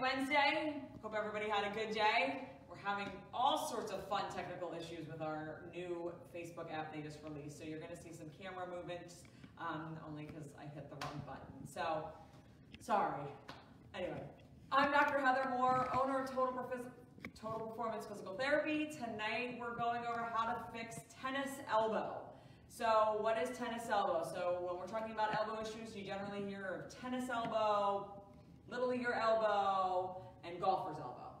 Wednesday. Hope everybody had a good day. We're having all sorts of fun technical issues with our new Facebook app they just released. So you're gonna see some camera movements, um, only because I hit the wrong button. So, sorry. Anyway, I'm Dr. Heather Moore, owner of Total, Total Performance Physical Therapy. Tonight we're going over how to fix tennis elbow. So what is tennis elbow? So when we're talking about elbow issues, you generally hear of tennis elbow, little leaguer elbow, and golfer's elbow.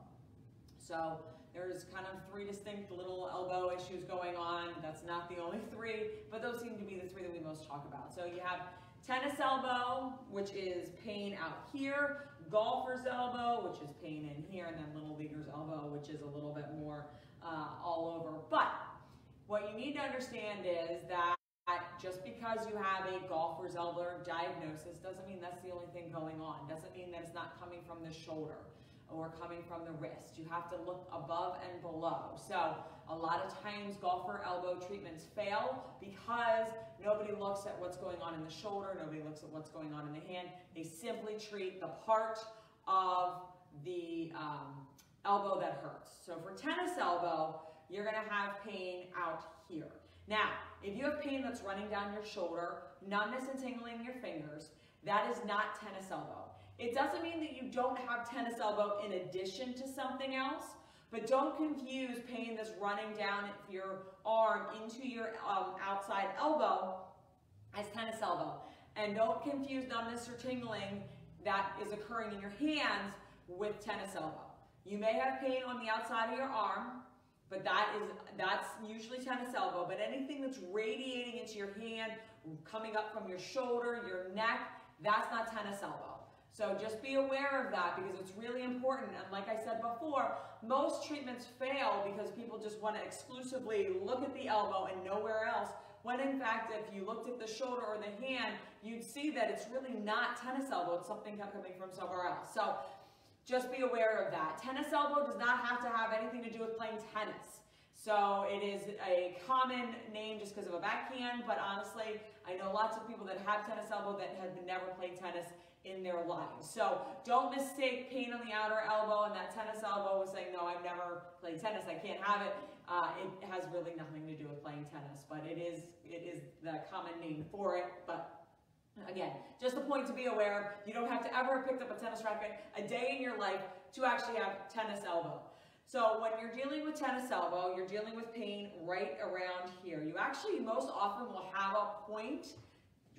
So there's kind of three distinct little elbow issues going on. That's not the only three, but those seem to be the three that we most talk about. So you have tennis elbow, which is pain out here, golfer's elbow, which is pain in here, and then little leaguer's elbow, which is a little bit more uh, all over. But what you need to understand is that just because you have a golfer's elbow diagnosis doesn't mean that's the only thing going on. Doesn't mean that it's not coming from the shoulder or coming from the wrist. You have to look above and below. So a lot of times golfer elbow treatments fail because nobody looks at what's going on in the shoulder, nobody looks at what's going on in the hand. They simply treat the part of the um, elbow that hurts. So for tennis elbow, you're gonna have pain out here. Now, if you have pain that's running down your shoulder, numbness and tingling in your fingers, that is not tennis elbow. It doesn't mean that you don't have tennis elbow in addition to something else, but don't confuse pain that's running down your arm into your um, outside elbow as tennis elbow. And don't confuse numbness or tingling that is occurring in your hands with tennis elbow. You may have pain on the outside of your arm, but that is that's usually tennis elbow. But anything that's radiating into your hand, coming up from your shoulder, your neck, that's not tennis elbow. So just be aware of that because it's really important. And like I said before, most treatments fail because people just want to exclusively look at the elbow and nowhere else. When in fact, if you looked at the shoulder or the hand, you'd see that it's really not tennis elbow. It's something coming from somewhere else. So just be aware of that. Tennis elbow does not have to have anything to do with playing tennis. So it is a common name just because of a backhand, but honestly, I know lots of people that have tennis elbow that have never played tennis in their lives. So don't mistake pain on the outer elbow and that tennis elbow with saying, no, I've never played tennis, I can't have it. Uh, it has really nothing to do with playing tennis, but it is, it is the common name for it. But Again, just a point to be aware of. You don't have to ever have picked up a tennis racket a day in your life to actually have tennis elbow. So when you're dealing with tennis elbow, you're dealing with pain right around here. You actually most often will have a point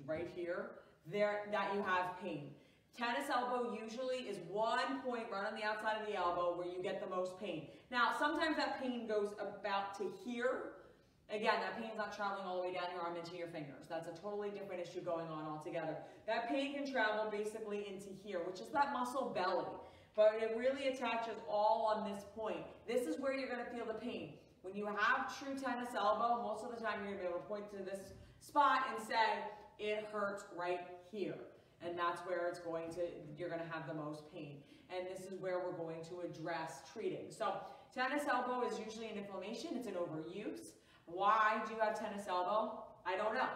right here there that you have pain. Tennis elbow usually is one point right on the outside of the elbow where you get the most pain. Now, sometimes that pain goes about to here. Again, that pain's not traveling all the way down your arm into your fingers. That's a totally different issue going on altogether. That pain can travel basically into here, which is that muscle belly. But it really attaches all on this point. This is where you're gonna feel the pain. When you have true tennis elbow, most of the time you're gonna be able to point to this spot and say, it hurts right here. And that's where it's going to, you're gonna have the most pain. And this is where we're going to address treating. So tennis elbow is usually an inflammation, it's an overuse. Why do you have tennis elbow? I don't know.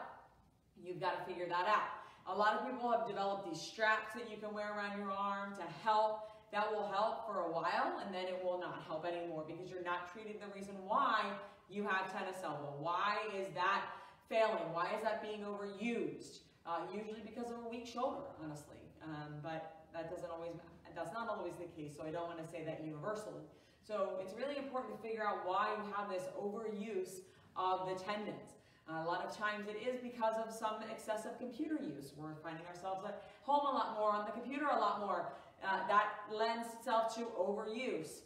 You've got to figure that out. A lot of people have developed these straps that you can wear around your arm to help. That will help for a while and then it will not help anymore because you're not treating the reason why you have tennis elbow. Why is that failing? Why is that being overused? Uh, usually because of a weak shoulder, honestly. Um, but that doesn't always, that's not always the case, so I don't want to say that universally. So it's really important to figure out why you have this overuse of the tendons. A lot of times it is because of some excessive computer use. We're finding ourselves at home a lot more, on the computer a lot more. Uh, that lends itself to overuse.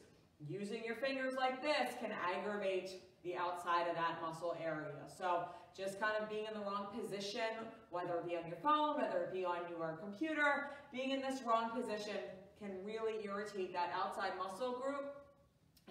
Using your fingers like this can aggravate the outside of that muscle area. So just kind of being in the wrong position, whether it be on your phone, whether it be on your computer, being in this wrong position can really irritate that outside muscle group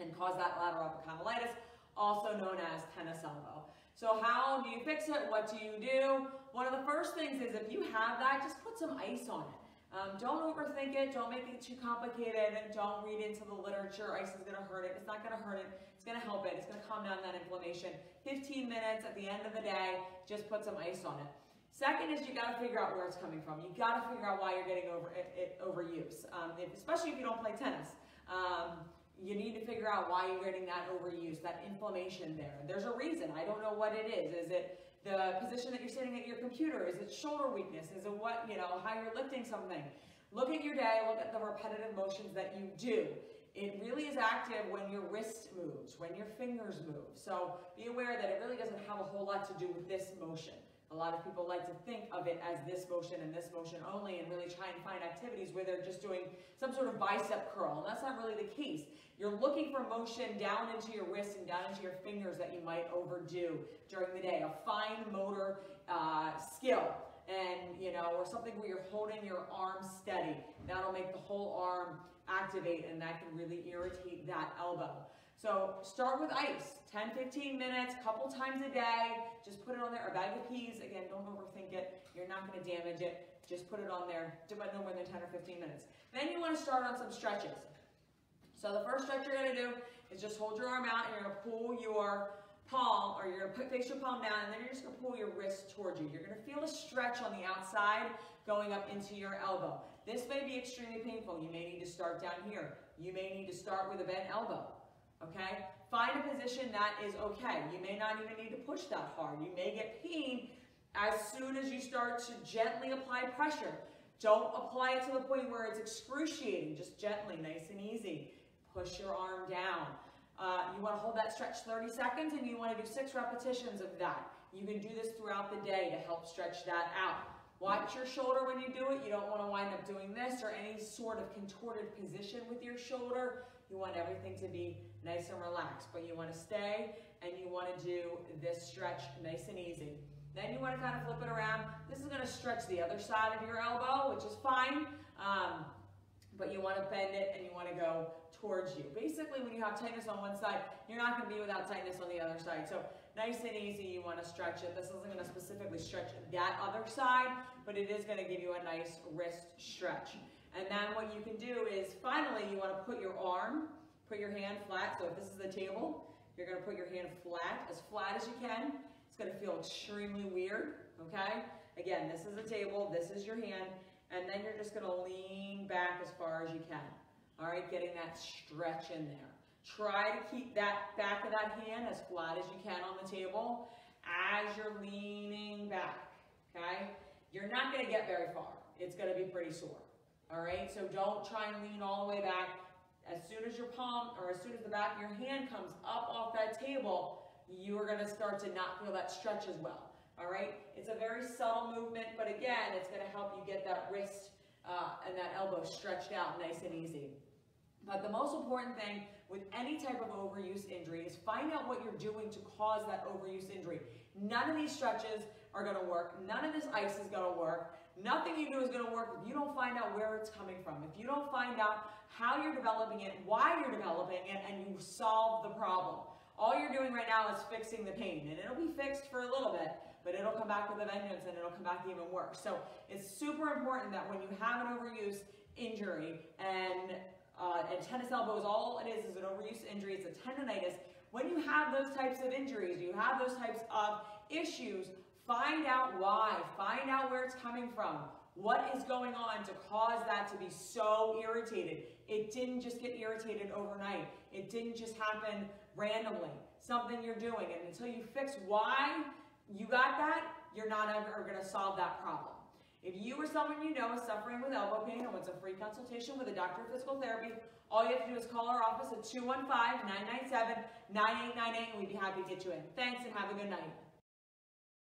and cause that lateral epicondylitis, also known as tennis elbow. So how do you fix it? What do you do? One of the first things is if you have that, just put some ice on it. Um, don't overthink it. Don't make it too complicated. Don't read into the literature. Ice is going to hurt it. It's not going to hurt it. It's going to help it. It's going to calm down that inflammation. 15 minutes at the end of the day, just put some ice on it. Second is you got to figure out where it's coming from. You got to figure out why you're getting over it, it overuse, um, if, especially if you don't play tennis. Um, you need to figure out why you're getting that overuse, that inflammation there. There's a reason. I don't know what it is. Is it the position that you're sitting at your computer? Is it shoulder weakness? Is it what, you know, how you're lifting something? Look at your day, look at the repetitive motions that you do. It really is active when your wrist moves, when your fingers move. So be aware that it really doesn't have a whole lot to do with this motion. A lot of people like to think of it as this motion and this motion only and really try and find activities where they're just doing some sort of bicep curl. And that's not really the case. You're looking for motion down into your wrist and down into your fingers that you might overdo during the day. A fine motor uh, skill and, you know, or something where you're holding your arm steady. That'll make the whole arm activate and that can really irritate that elbow. So start with ice, 10, 15 minutes, couple times a day. Just put it on there. A bag of peas, again, don't overthink it. You're not going to damage it. Just put it on there, no more than 10 or 15 minutes. Then you want to start on some stretches. So the first stretch you're going to do is just hold your arm out and you're going to pull your palm, or you're going to put, face your palm down, and then you're just going to pull your wrist towards you. You're going to feel a stretch on the outside going up into your elbow. This may be extremely painful. You may need to start down here. You may need to start with a bent elbow. Okay? Find a position that is okay. You may not even need to push that hard. You may get pain as soon as you start to gently apply pressure. Don't apply it to the point where it's excruciating. Just gently, nice and easy. Push your arm down. Uh, you want to hold that stretch 30 seconds and you want to do six repetitions of that. You can do this throughout the day to help stretch that out. Watch your shoulder when you do it. You don't want to wind up doing this or any sort of contorted position with your shoulder. You want everything to be nice and relaxed, but you want to stay and you want to do this stretch nice and easy. Then you want to kind of flip it around. This is going to stretch the other side of your elbow, which is fine, um, but you want to bend it and you want to go towards you. Basically, when you have tightness on one side, you're not going to be without tightness on the other side. So nice and easy, you want to stretch it. This isn't going to specifically stretch that other side, but it is going to give you a nice wrist stretch. And then what you can do is, finally, you want to put your arm, put your hand flat. So if this is the table, you're going to put your hand flat, as flat as you can. It's going to feel extremely weird, okay? Again, this is a table, this is your hand, and then you're just going to lean back as far as you can. All right, getting that stretch in there. Try to keep that back of that hand as flat as you can on the table as you're leaning back, okay? You're not gonna get very far. It's gonna be pretty sore, all right? So don't try and lean all the way back. As soon as your palm, or as soon as the back of your hand comes up off that table, you are gonna start to not feel that stretch as well, all right? It's a very subtle movement, but again, it's gonna help you get that wrist uh, and that elbow stretched out nice and easy. But the most important thing with any type of overuse injury is find out what you're doing to cause that overuse injury. None of these stretches are going to work. None of this ice is going to work. Nothing you do is going to work if you don't find out where it's coming from. If you don't find out how you're developing it, why you're developing it, and you solve the problem. All you're doing right now is fixing the pain, and it'll be fixed for a little bit, but it'll come back with a vengeance and it'll come back even worse. So it's super important that when you have an overuse injury and uh, and tennis elbow is all it is is an overuse injury. It's a tendonitis. When you have those types of injuries, you have those types of issues, find out why. Find out where it's coming from. What is going on to cause that to be so irritated? It didn't just get irritated overnight. It didn't just happen randomly. Something you're doing. And until you fix why you got that, you're not ever going to solve that problem. If you or someone you know is suffering with elbow pain and wants a free consultation with a doctor of physical therapy, all you have to do is call our office at 215-997-9898 and we'd be happy to get you in. Thanks and have a good night.